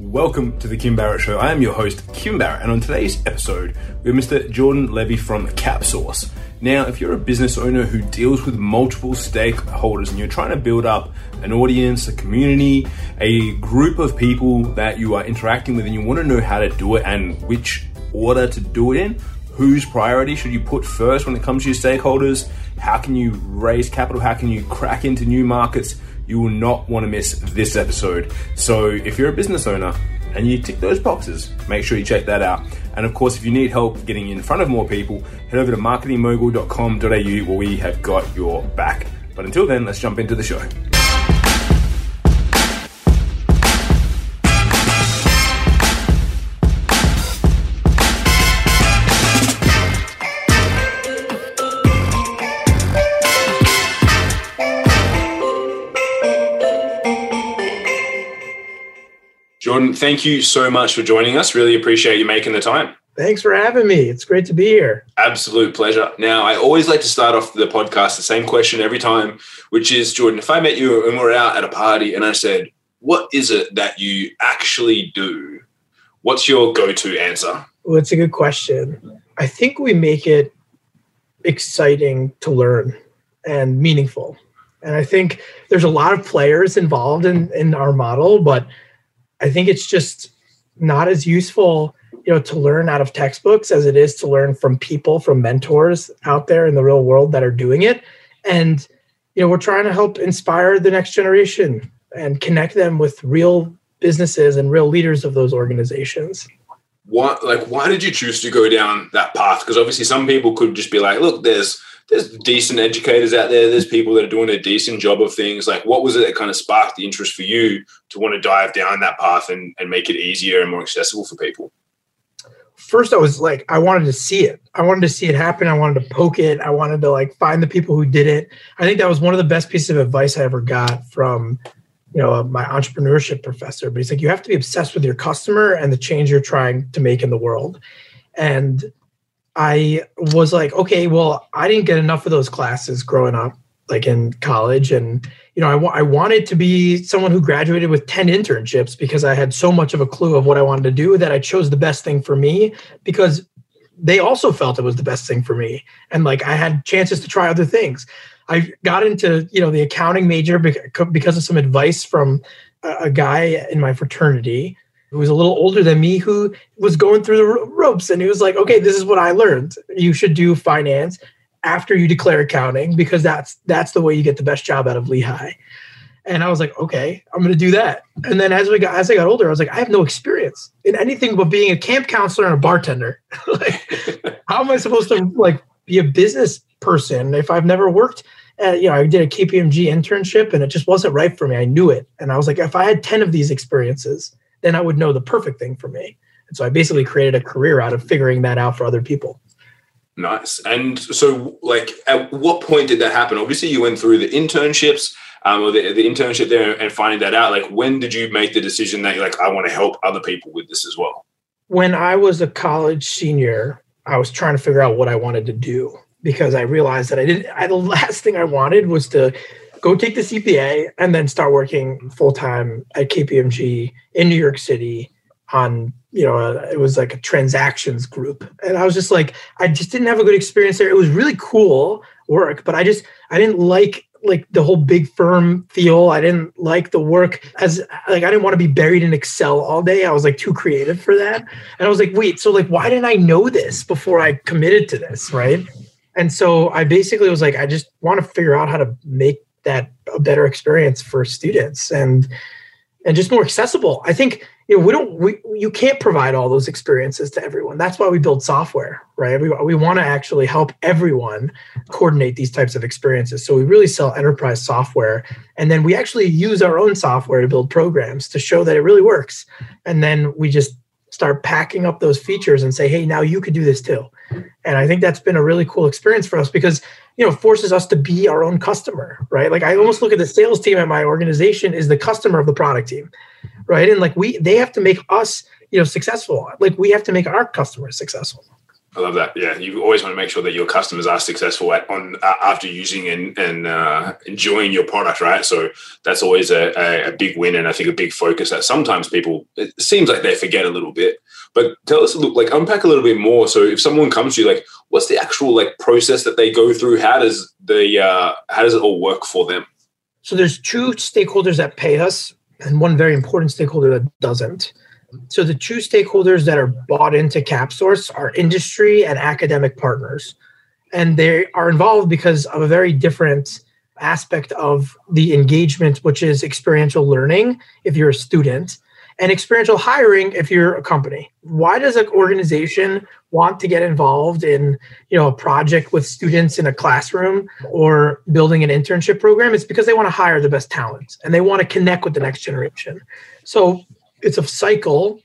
Welcome to the Kim Barrett Show. I am your host, Kim Barrett, and on today's episode, we have Mr. Jordan Levy from CapSource. Now, if you're a business owner who deals with multiple stakeholders and you're trying to build up an audience, a community, a group of people that you are interacting with, and you want to know how to do it and which order to do it in, whose priority should you put first when it comes to your stakeholders, how can you raise capital, how can you crack into new markets you will not want to miss this episode. So if you're a business owner and you tick those boxes, make sure you check that out. And of course, if you need help getting in front of more people, head over to marketingmogul.com.au where we have got your back. But until then, let's jump into the show. Jordan, thank you so much for joining us. Really appreciate you making the time. Thanks for having me. It's great to be here. Absolute pleasure. Now, I always like to start off the podcast the same question every time, which is Jordan, if I met you and we're out at a party and I said, What is it that you actually do? What's your go to answer? Well, it's a good question. I think we make it exciting to learn and meaningful. And I think there's a lot of players involved in, in our model, but I think it's just not as useful, you know, to learn out of textbooks as it is to learn from people, from mentors out there in the real world that are doing it. And, you know, we're trying to help inspire the next generation and connect them with real businesses and real leaders of those organizations. What like why did you choose to go down that path? Because obviously some people could just be like, look, there's there's decent educators out there. There's people that are doing a decent job of things. Like, what was it that kind of sparked the interest for you to want to dive down that path and, and make it easier and more accessible for people? First, I was like, I wanted to see it. I wanted to see it happen. I wanted to poke it. I wanted to like find the people who did it. I think that was one of the best pieces of advice I ever got from, you know, my entrepreneurship professor. But he's like, you have to be obsessed with your customer and the change you're trying to make in the world. And I was like, okay, well, I didn't get enough of those classes growing up, like in college. And, you know, I, w- I wanted to be someone who graduated with 10 internships because I had so much of a clue of what I wanted to do that I chose the best thing for me because they also felt it was the best thing for me. And like I had chances to try other things. I got into, you know, the accounting major because of some advice from a guy in my fraternity who was a little older than me who was going through the ropes and he was like okay this is what i learned. You should do finance after you declare accounting because that's that's the way you get the best job out of lehigh. And i was like okay i'm going to do that. And then as we got as i got older i was like i have no experience in anything but being a camp counselor and a bartender. Like how am i supposed to like be a business person if i've never worked at, you know i did a kpmg internship and it just wasn't right for me. I knew it. And i was like if i had 10 of these experiences then I would know the perfect thing for me. And so I basically created a career out of figuring that out for other people. Nice. And so, like, at what point did that happen? Obviously, you went through the internships um, or the, the internship there and finding that out. Like, when did you make the decision that like, I want to help other people with this as well? When I was a college senior, I was trying to figure out what I wanted to do because I realized that I didn't, I, the last thing I wanted was to go take the CPA and then start working full time at KPMG in New York City on you know a, it was like a transactions group and I was just like I just didn't have a good experience there. It was really cool work, but I just I didn't like like the whole big firm feel. I didn't like the work as like I didn't want to be buried in Excel all day. I was like too creative for that. And I was like, wait, so like why didn't I know this before I committed to this, right? And so I basically was like, I just want to figure out how to make that a better experience for students and and just more accessible. I think you know we don't we you can't provide all those experiences to everyone. That's why we build software, right? We we want to actually help everyone coordinate these types of experiences. So we really sell enterprise software and then we actually use our own software to build programs to show that it really works. And then we just start packing up those features and say, "Hey, now you could do this too." And I think that's been a really cool experience for us because you know forces us to be our own customer right? Like i almost look at the sales team at my organization is the customer of the product team right? And like we they have to make us you know successful. Like we have to make our customers successful I love that. Yeah, you always want to make sure that your customers are successful at, on uh, after using and, and uh, enjoying your product, right? So that's always a, a, a, big win, and I think a big focus that sometimes people it seems like they forget a little bit. But tell us, look, like unpack a little bit more. So if someone comes to you, like, what's the actual like process that they go through? How does the uh, how does it all work for them? So there's two stakeholders that pay us, and one very important stakeholder that doesn't. So the two stakeholders that are bought into CapSource are industry and academic partners. And they are involved because of a very different aspect of the engagement, which is experiential learning if you're a student, and experiential hiring if you're a company. Why does an organization want to get involved in, you know, a project with students in a classroom or building an internship program? It's because they want to hire the best talent and they want to connect with the next generation. So it's a cycle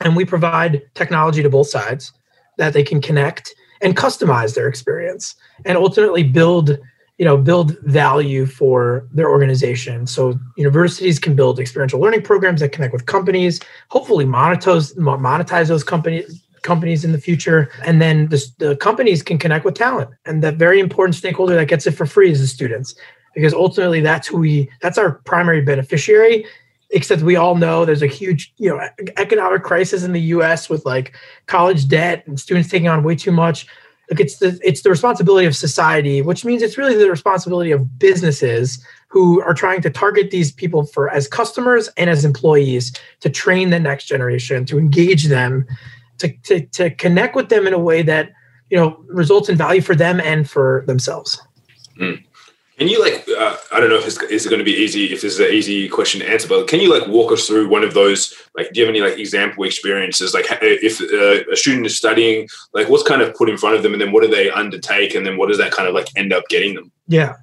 and we provide technology to both sides that they can connect and customize their experience and ultimately build you know build value for their organization. So universities can build experiential learning programs that connect with companies hopefully monetize monetize those companies companies in the future. And then the, the companies can connect with talent. And that very important stakeholder that gets it for free is the students because ultimately that's who we that's our primary beneficiary except we all know there's a huge you know economic crisis in the US with like college debt and students taking on way too much like it's the it's the responsibility of society which means it's really the responsibility of businesses who are trying to target these people for as customers and as employees to train the next generation to engage them to, to, to connect with them in a way that you know results in value for them and for themselves mm. Can you like uh, I don't know if it's is it going to be easy if this is an easy question to answer, but can you like walk us through one of those like do you have any like example experiences like if uh, a student is studying like what's kind of put in front of them and then what do they undertake and then what does that kind of like end up getting them? Yeah.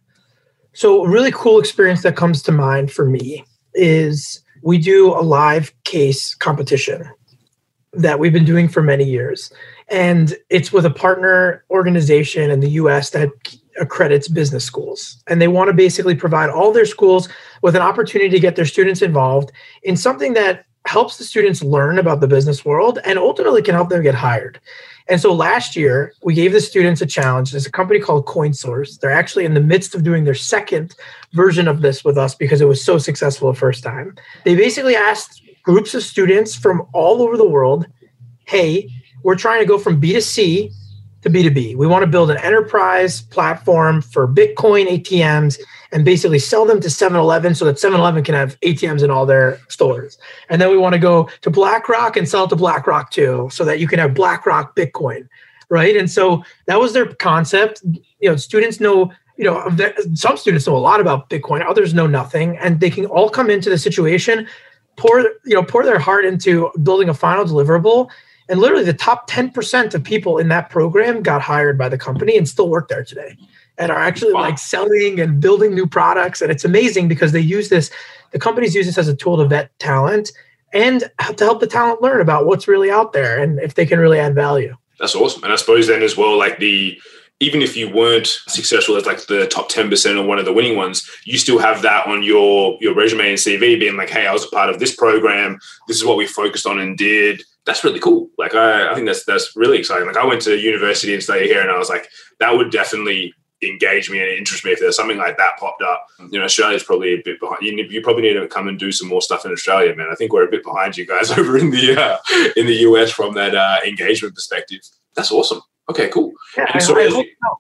So a really cool experience that comes to mind for me is we do a live case competition that we've been doing for many years and it's with a partner organization in the US that accredits business schools. And they want to basically provide all their schools with an opportunity to get their students involved in something that helps the students learn about the business world and ultimately can help them get hired. And so last year, we gave the students a challenge. There's a company called CoinSource. They're actually in the midst of doing their second version of this with us because it was so successful the first time. They basically asked groups of students from all over the world, hey, we're trying to go from B to C to B2B. We want to build an enterprise platform for Bitcoin ATMs and basically sell them to 7 Eleven so that 7 Eleven can have ATMs in all their stores. And then we want to go to BlackRock and sell to BlackRock too so that you can have BlackRock Bitcoin. Right. And so that was their concept. You know, students know you know, some students know a lot about Bitcoin, others know nothing, and they can all come into the situation, pour you know, pour their heart into building a final deliverable, and literally, the top 10% of people in that program got hired by the company and still work there today and are actually wow. like selling and building new products. And it's amazing because they use this, the companies use this as a tool to vet talent and to help the talent learn about what's really out there and if they can really add value. That's awesome. And I suppose then as well, like the, even if you weren't successful as like the top 10% or one of the winning ones, you still have that on your your resume and CV being like, hey, I was a part of this program. This is what we focused on and did that's really cool. Like I, I think that's that's really exciting. Like I went to university and studied here, and I was like, that would definitely engage me and interest me if there's something like that popped up. You know, Australia's probably a bit behind. You, you, probably need to come and do some more stuff in Australia, man. I think we're a bit behind you guys over in the uh, in the US from that uh, engagement perspective. That's awesome. Okay, cool. Yeah, I, so I, hope so.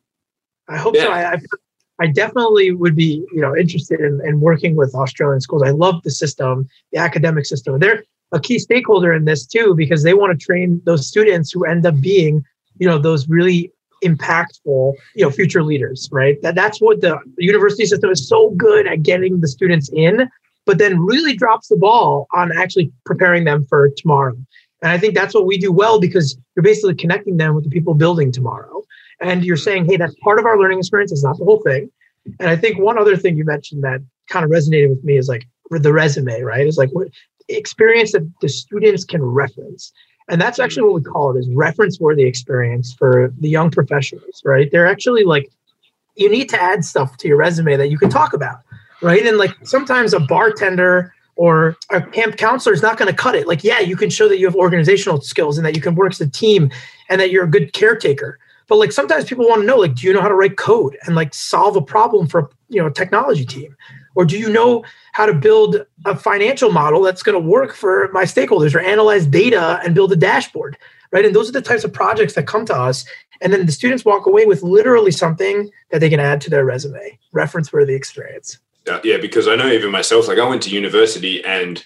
I hope yeah. so. I, I definitely would be, you know, interested in, in working with Australian schools. I love the system, the academic system. They're a key stakeholder in this too because they want to train those students who end up being you know those really impactful you know future leaders right? That that's what the university system is so good at getting the students in but then really drops the ball on actually preparing them for tomorrow. And i think that's what we do well because you're basically connecting them with the people building tomorrow. And you're saying hey that's part of our learning experience it's not the whole thing. And i think one other thing you mentioned that kind of resonated with me is like the resume right? Is like what experience that the students can reference. And that's actually what we mm-hmm. call it is reference worthy experience for the young professionals, right? They're actually like, you need to add stuff to your resume that you can talk about, right? And like sometimes a bartender or a camp counselor is not going to cut it. Like, yeah, you can show that you have organizational skills and that you can work as a team and that you're a good caretaker. But like sometimes people want to know, like, do you know how to write code and like solve a problem for you know a technology team? Or do you know how to build a financial model that's going to work for my stakeholders or analyze data and build a dashboard? Right. And those are the types of projects that come to us. And then the students walk away with literally something that they can add to their resume, reference worthy experience. Uh, yeah, because I know even myself, like I went to university and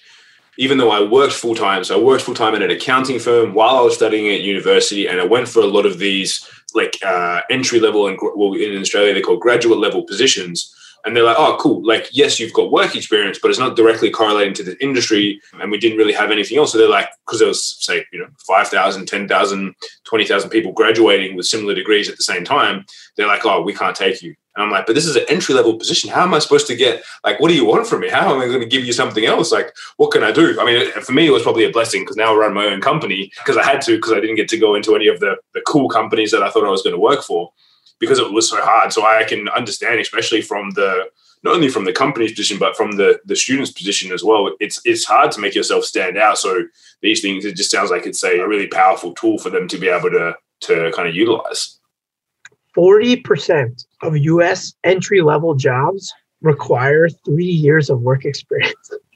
even though I worked full time, so I worked full time at an accounting firm while I was studying at university, and I went for a lot of these like uh, entry level and well in Australia they're called graduate level positions and they're like, oh, cool. Like, yes, you've got work experience, but it's not directly correlating to the industry. And we didn't really have anything else. So they're like, because there was, say, you know, 5,000, 10,000, 20,000 people graduating with similar degrees at the same time. They're like, oh, we can't take you. And I'm like, but this is an entry level position. How am I supposed to get, like, what do you want from me? How am I going to give you something else? Like, what can I do? I mean, for me, it was probably a blessing because now I run my own company because I had to, because I didn't get to go into any of the, the cool companies that I thought I was going to work for because it was so hard. So I can understand, especially from the not only from the company's position but from the the student's position as well. It's it's hard to make yourself stand out. So these things, it just sounds like it's a really powerful tool for them to be able to to kind of utilize. Forty percent of U.S. entry level jobs require three years of work experience.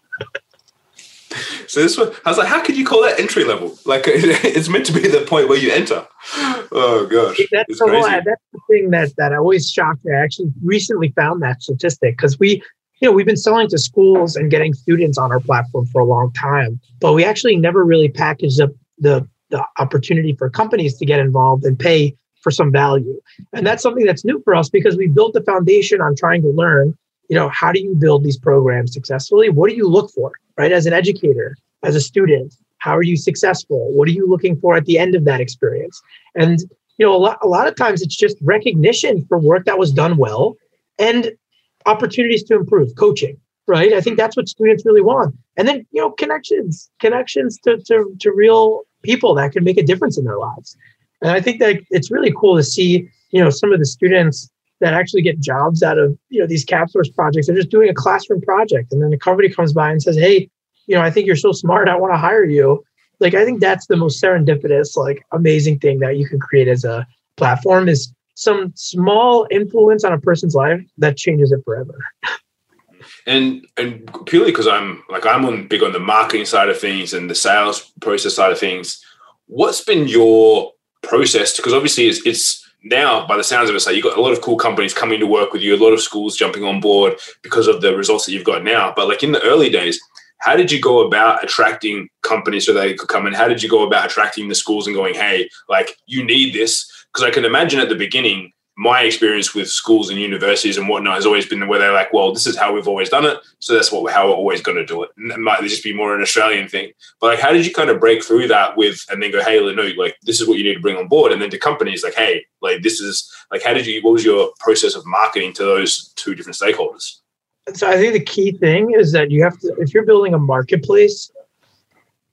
So this one, I was like, how could you call that entry level? Like it's meant to be the point where you enter. Oh gosh, that's the whole, that's the thing that that I always shocked. I actually recently found that statistic because we, you know, we've been selling to schools and getting students on our platform for a long time, but we actually never really packaged up the the opportunity for companies to get involved and pay for some value. And that's something that's new for us because we built the foundation on trying to learn you know how do you build these programs successfully? What do you look for right? As an educator as a student how are you successful? What are you looking for at the end of that experience? And you know a lot, a lot of times it's just recognition for work that was done well and opportunities to improve coaching right? I think that's what students really want. And then you know connections connections to, to, to real people that can make a difference in their lives. And i think that it's really cool to see you know some of the students that actually get jobs out of you know these CapSource projects. They're just doing a classroom project, and then the company comes by and says, "Hey, you know, I think you're so smart. I want to hire you." Like, I think that's the most serendipitous, like, amazing thing that you can create as a platform is some small influence on a person's life that changes it forever. and and purely because I'm like I'm on big on the marketing side of things and the sales process side of things. What's been your process? Because obviously it's it's now, by the sounds of it, so you've got a lot of cool companies coming to work with you, a lot of schools jumping on board because of the results that you've got now. But like in the early days, how did you go about attracting companies so they could come in? How did you go about attracting the schools and going, hey, like you need this? Because I can imagine at the beginning, my experience with schools and universities and whatnot has always been where they're like, well, this is how we've always done it, so that's what how we're always going to do it. And it might just be more an Australian thing. But like, how did you kind of break through that with and then go, hey, no, like this is what you need to bring on board, and then to companies like, hey, like this is like, how did you? What was your process of marketing to those two different stakeholders? So I think the key thing is that you have to, if you're building a marketplace,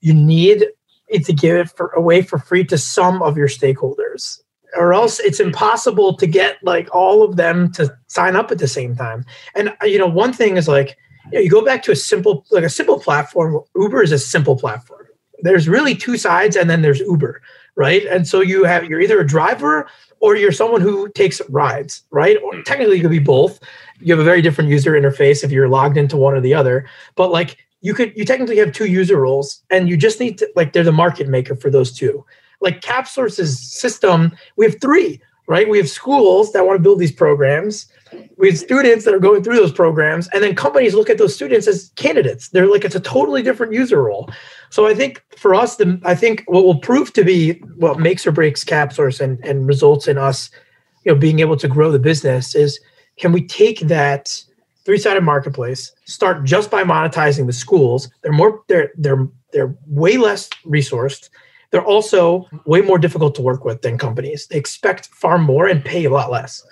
you need to give it for away for free to some of your stakeholders or else it's impossible to get like all of them to sign up at the same time. And uh, you know, one thing is like you, know, you go back to a simple like a simple platform. Uber is a simple platform. There's really two sides, and then there's Uber, right? And so you have you're either a driver or you're someone who takes rides, right? Or hmm. technically you could be both. You have a very different user interface if you're logged into one or the other. But like you could you technically have two user roles and you just need to like they're the market maker for those two like CapSource's system, we have three, right? We have schools that want to build these programs. We have students that are going through those programs, and then companies look at those students as candidates. They're like it's a totally different user role. So I think for us, the I think what will prove to be what makes or breaks CapSource and and results in us, you know, being able to grow the business is can we take that three-sided marketplace, start just by monetizing the schools. They're more they're they're they're way less resourced they're also way more difficult to work with than companies. They expect far more and pay a lot less.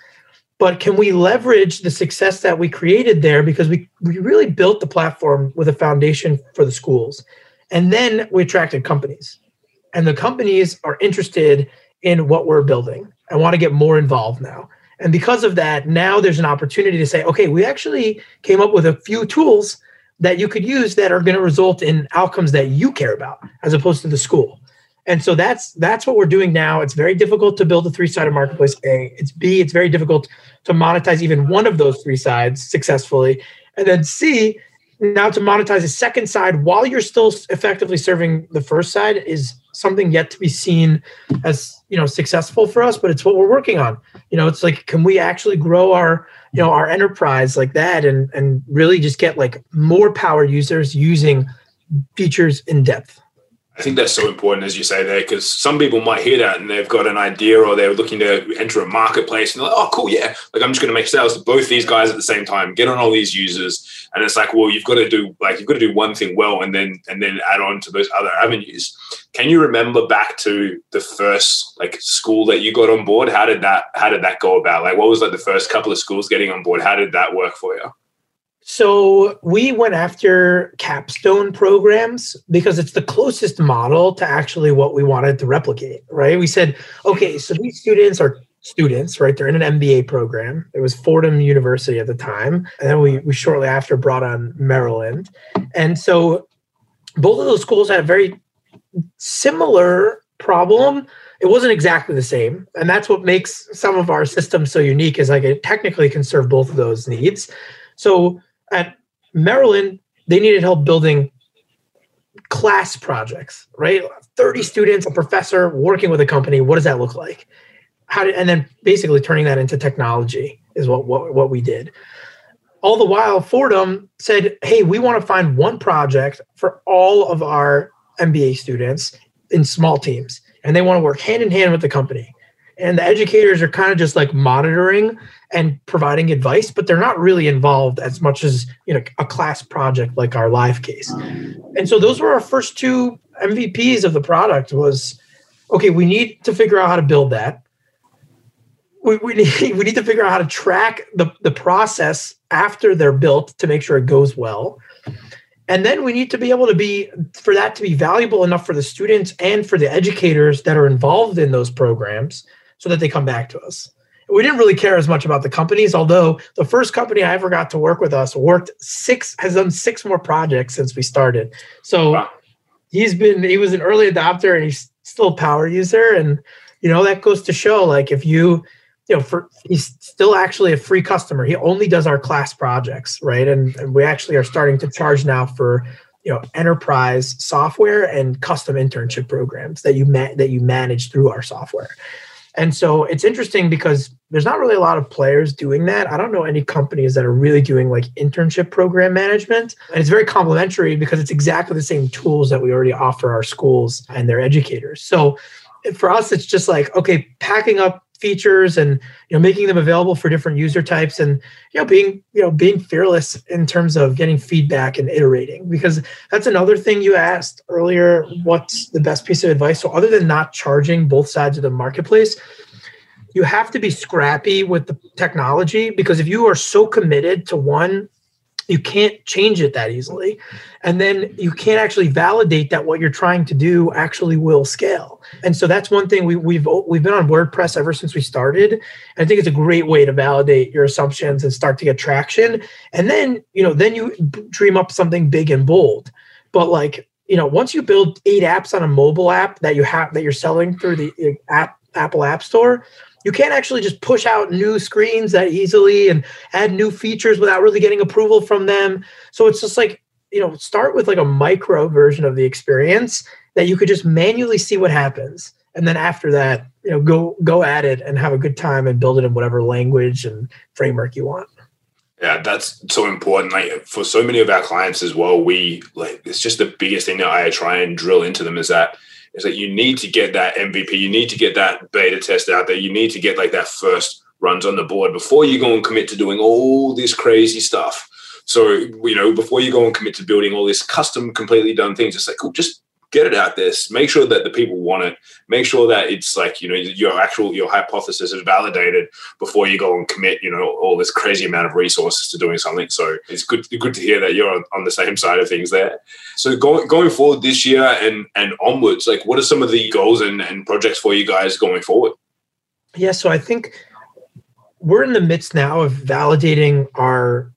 But can we leverage the success that we created there because we, we really built the platform with a foundation for the schools? And then we attracted companies. And the companies are interested in what we're building and want to get more involved now. And because of that, now there's an opportunity to say, okay, we actually came up with a few tools that you could use that are going to result in outcomes that you care about as opposed to the school. And so that's that's what we're doing now. It's very difficult to build a three-sided marketplace. A, it's B, it's very difficult to monetize even one of those three sides successfully. And then C, now to monetize a second side while you're still effectively serving the first side is something yet to be seen as you know successful for us but it's what we're working on you know it's like can we actually grow our you know our enterprise like that and and really just get like more power users using features in depth I think that's so important, as you say there, because some people might hear that and they've got an idea or they're looking to enter a marketplace and they're like, oh, cool, yeah. Like, I'm just going to make sales to both these guys at the same time, get on all these users. And it's like, well, you've got to do, like, you've got to do one thing well and then, and then add on to those other avenues. Can you remember back to the first, like, school that you got on board? How did that, how did that go about? Like, what was like the first couple of schools getting on board? How did that work for you? So we went after capstone programs because it's the closest model to actually what we wanted to replicate, right? We said, okay, so these students are students, right? They're in an MBA program. It was Fordham University at the time. And then we, we shortly after brought on Maryland. And so both of those schools had a very similar problem. It wasn't exactly the same. And that's what makes some of our systems so unique is like it technically can serve both of those needs. So at Maryland, they needed help building class projects, right? 30 students, a professor working with a company. What does that look like? How did, and then basically turning that into technology is what, what, what we did. All the while, Fordham said, Hey, we want to find one project for all of our MBA students in small teams, and they want to work hand in hand with the company and the educators are kind of just like monitoring and providing advice but they're not really involved as much as you know a class project like our live case. And so those were our first two mvps of the product was okay we need to figure out how to build that. We, we, need, we need to figure out how to track the, the process after they're built to make sure it goes well. And then we need to be able to be for that to be valuable enough for the students and for the educators that are involved in those programs so that they come back to us. We didn't really care as much about the companies, although the first company I ever got to work with us worked six has done six more projects since we started. So wow. he's been he was an early adopter and he's still a power user. And you know, that goes to show like if you you know, for he's still actually a free customer. He only does our class projects, right? And, and we actually are starting to charge now for you know enterprise software and custom internship programs that you ma- that you manage through our software. And so it's interesting because there's not really a lot of players doing that. I don't know any companies that are really doing like internship program management. And it's very complementary because it's exactly the same tools that we already offer our schools and their educators. So for us, it's just like, okay, packing up features and you know making them available for different user types and you know being you know being fearless in terms of getting feedback and iterating. Because that's another thing you asked earlier what's the best piece of advice? So other than not charging both sides of the marketplace you have to be scrappy with the technology because if you are so committed to one you can't change it that easily. And then you can't actually validate that what you're trying to do actually will scale. And so that's one thing we, we've we've been on wordpress ever since we started. And i think it's a great way to validate your assumptions and start to get traction. And then you know then you dream up something big and bold. But like you know once you build eight apps on a mobile app that you have that you're selling through the uh, app apple app store you can't actually just push out new screens that easily and add new features without really getting approval from them. So it's just like you know start with like a micro version of the experience that you could just manually see what happens. And then after that you know go go at it and have a good time and build it in whatever language and framework you want. Yeah that's so important. Like for so many of our clients as well we like it's just the biggest thing that i try and drill into them is that is that you need to get that MVP, you need to get that beta test out there, you need to get like that first runs on the board before you go and commit to doing all this crazy stuff. So, you know, before you go and commit to building all this custom, completely done things, it's like, cool, just get it out there. Make sure that the people want it. Make sure that it's like you know your actual your hypothesis is validated before you go and commit you know all this crazy amount of resources to doing something. So it's good good to hear that you're on, the same side of things there. So going going forward this year and and onwards like what are some of the goals and, and projects for you guys going forward? Yeah so i think we're in the midst now of validating our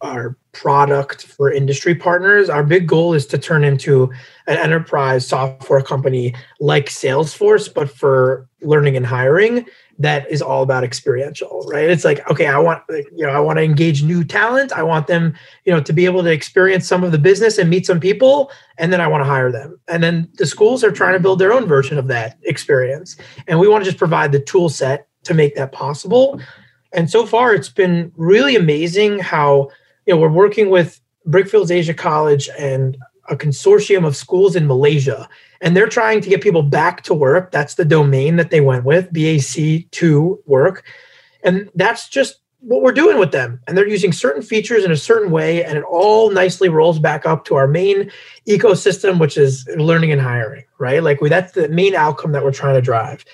our product for industry partners. Our big goal is to turn into an enterprise software company like Salesforce, but for learning and hiring that is all about experiential, right? It's like, okay, I want, you know, I want to engage new talent. I want them, you know, to be able to experience some of the business and meet some people, and then I want to hire them. And then the schools are trying to build their own version of that experience, and we want to just provide the tool set to make that possible. And so far, it's been really amazing how, you know, we're working with Brickfields Asia College and a consortium of schools in Malaysia, and they're trying to get people back to work. That's the domain that they went with, BAC to work. And that's just what we're doing with them. And they're using certain features in a certain way, and it all nicely rolls back up to our main ecosystem, which is learning and hiring, right? Like we, that's the main outcome that we're trying to drive.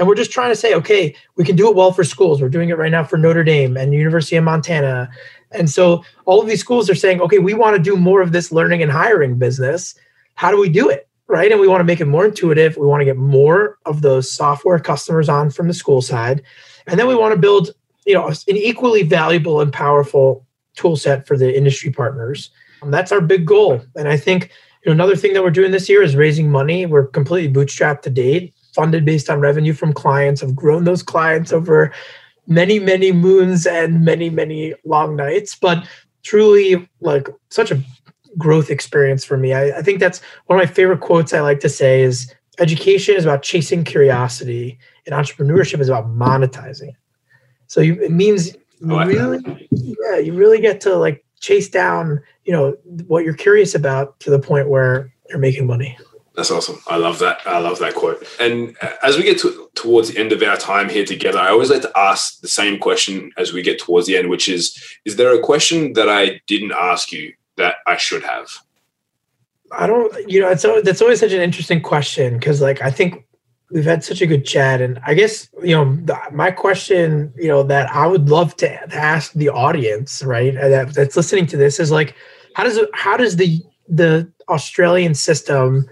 And we're just trying to say, okay, we can do it well for schools. We're doing it right now for Notre Dame and University of Montana. And so all of these schools are saying, okay, we want to do more of this learning and hiring business. How do we do it? Right. And we want to make it more intuitive. We want to get more of those software customers on from the school side. And then we want to build, you know, an equally valuable and powerful tool set for the industry partners. And that's our big goal. And I think you know, another thing that we're doing this year is raising money. We're completely bootstrapped to date funded based on revenue from clients. I've grown those clients over many, many moons and many, many long nights, but truly like such a growth experience for me. I, I think that's one of my favorite quotes I like to say is education is about chasing curiosity and entrepreneurship is about monetizing. So you, it means you oh, really, yeah, you really get to like chase down, you know, what you're curious about to the point where you're making money. That's awesome. I love that. I love that quote. And as we get to, towards the end of our time here together, I always like to ask the same question as we get towards the end, which is Is there a question that I didn't ask you that I should have? I don't, you know, it's always, that's always such an interesting question because, like, I think we've had such a good chat. And I guess, you know, the, my question, you know, that I would love to ask the audience, right, uh, that, that's listening to this is like, how does how does the, the Australian system,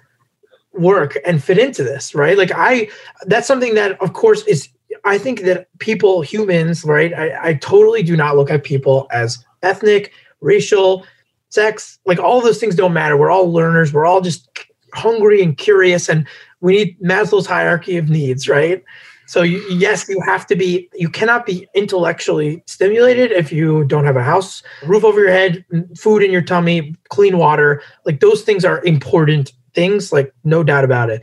work and fit into this, right? Like I, that's something that of course is, I think that people, humans, right? I, I totally do not look at people as ethnic, racial, sex, like all those things don't matter. We're all learners. We're all just hungry and curious and we need Maslow's hierarchy of needs, right? So you, yes, you have to be. You cannot be intellectually stimulated if you don't have a house, roof over your head, food in your tummy, clean water. Like those things are important things, like no doubt about it.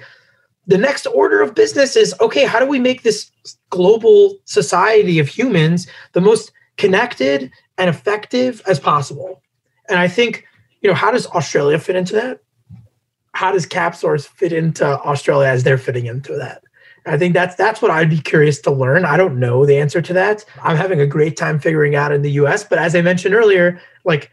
The next order of business is okay, how do we make this global society of humans the most connected and effective as possible? And I think, you know, how does Australia fit into that? How does CapSource fit into Australia as they're fitting into that? I think that's that's what I'd be curious to learn. I don't know the answer to that. I'm having a great time figuring out in the US, but as I mentioned earlier, like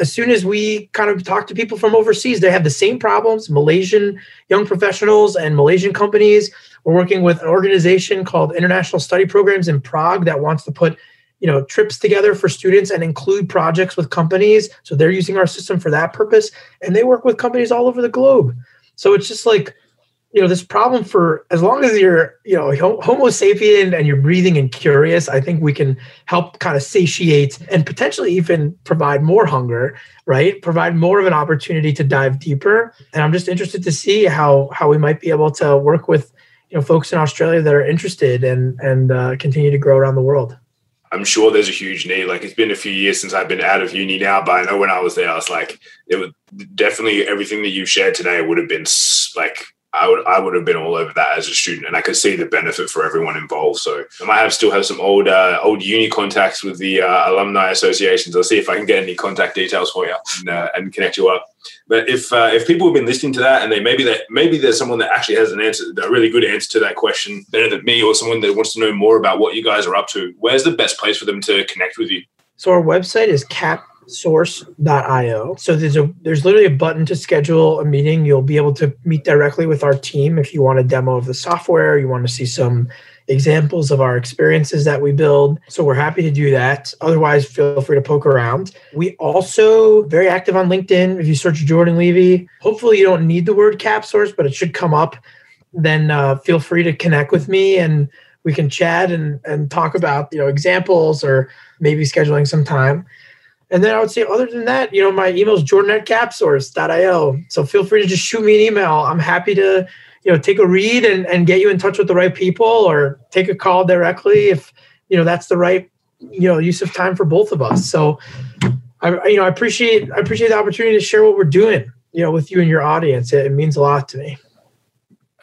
as soon as we kind of talk to people from overseas, they have the same problems. Malaysian young professionals and Malaysian companies. We're working with an organization called International Study Programs in Prague that wants to put you know trips together for students and include projects with companies so they're using our system for that purpose and they work with companies all over the globe so it's just like you know this problem for as long as you're you know homo sapien and you're breathing and curious i think we can help kind of satiate and potentially even provide more hunger right? Provide more of an opportunity to dive deeper. And i'm just interested to see how how we might be able to work with you know folks in australia that are interested and and uh, continue to grow around the world. I'm sure there's a huge need. Like it's been a few years since I've been out of uni now, but I know when I was there, I was like, it was definitely everything that you shared today would have been like I would I would have been all over that as a student, and I could see the benefit for everyone involved. So I might have still have some old uh, old uni contacts with the uh, alumni associations. I'll see if I can get any contact details for you and, uh, and connect you up. But if uh, if people have been listening to that and they maybe that maybe there's someone that actually has an answer, a really good answer to that question, better than me, or someone that wants to know more about what you guys are up to, where's the best place for them to connect with you? So our website is cap source.io. So there's a there's literally a button to schedule a meeting. You'll be able to meet directly with our team if you want a demo of the software, you want to see some examples of our experiences that we build. So we're happy to do that. Otherwise, feel free to poke around. We also very active on LinkedIn. If you search Jordan Levy, hopefully you don't need the word cap source, but it should come up. Then uh, feel free to connect with me and we can chat and, and talk about you know examples or maybe scheduling some time And then I would say, other than that, you know, my email is jordan at capsource.io. So feel free to just shoot me an email. I'm happy to, you know, take a read and, and get you in touch with the right people or take a call directly if, you know, that's the right, you know, use of time for both of us. So I, you know, I appreciate, I appreciate the opportunity to share what we're doing, you know, with you and your audience. It, it means a lot to me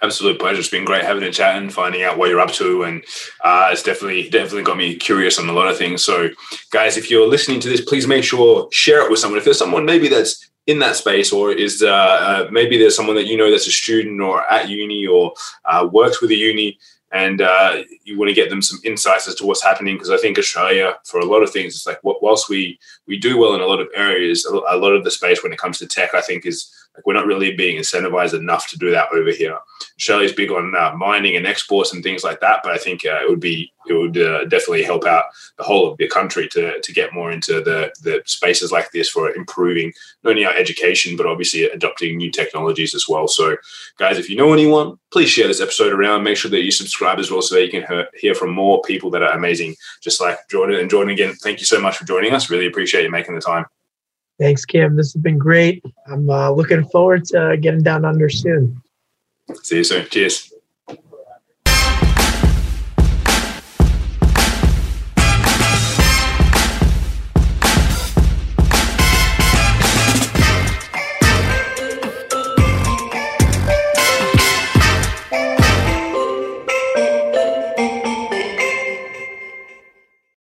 absolute pleasure. It's been great having a chat and finding out what you're up to, and uh, it's definitely definitely got me curious on a lot of things. So, guys, if you're listening to this, please make sure share it with someone. If there's someone maybe that's in that space, or is uh, uh, maybe there's someone that you know that's a student or at uni or uh, works with a uni and uh, you want to get them some insights as to what's happening because I think Australia, for a lot of things, it's like whilst we we do well in a lot of areas, a lot of the space when it comes to tech, I think is like we're not really being incentivized enough to do that over here. Australia's big on uh, mining and exports and things like that, but I think uh, it would be it would uh, definitely help out the whole of the country to to get more into the the spaces like this for improving not only our education but obviously adopting new technologies as well. So, guys, if you know anyone, please share this episode around. Make sure that you subscribe as well so that you can hear from more people that are amazing, just like Jordan. And Jordan, again, thank you so much for joining us. Really appreciate you making the time. Thanks, Kim. This has been great. I'm uh, looking forward to getting down under soon. See you soon. Cheers.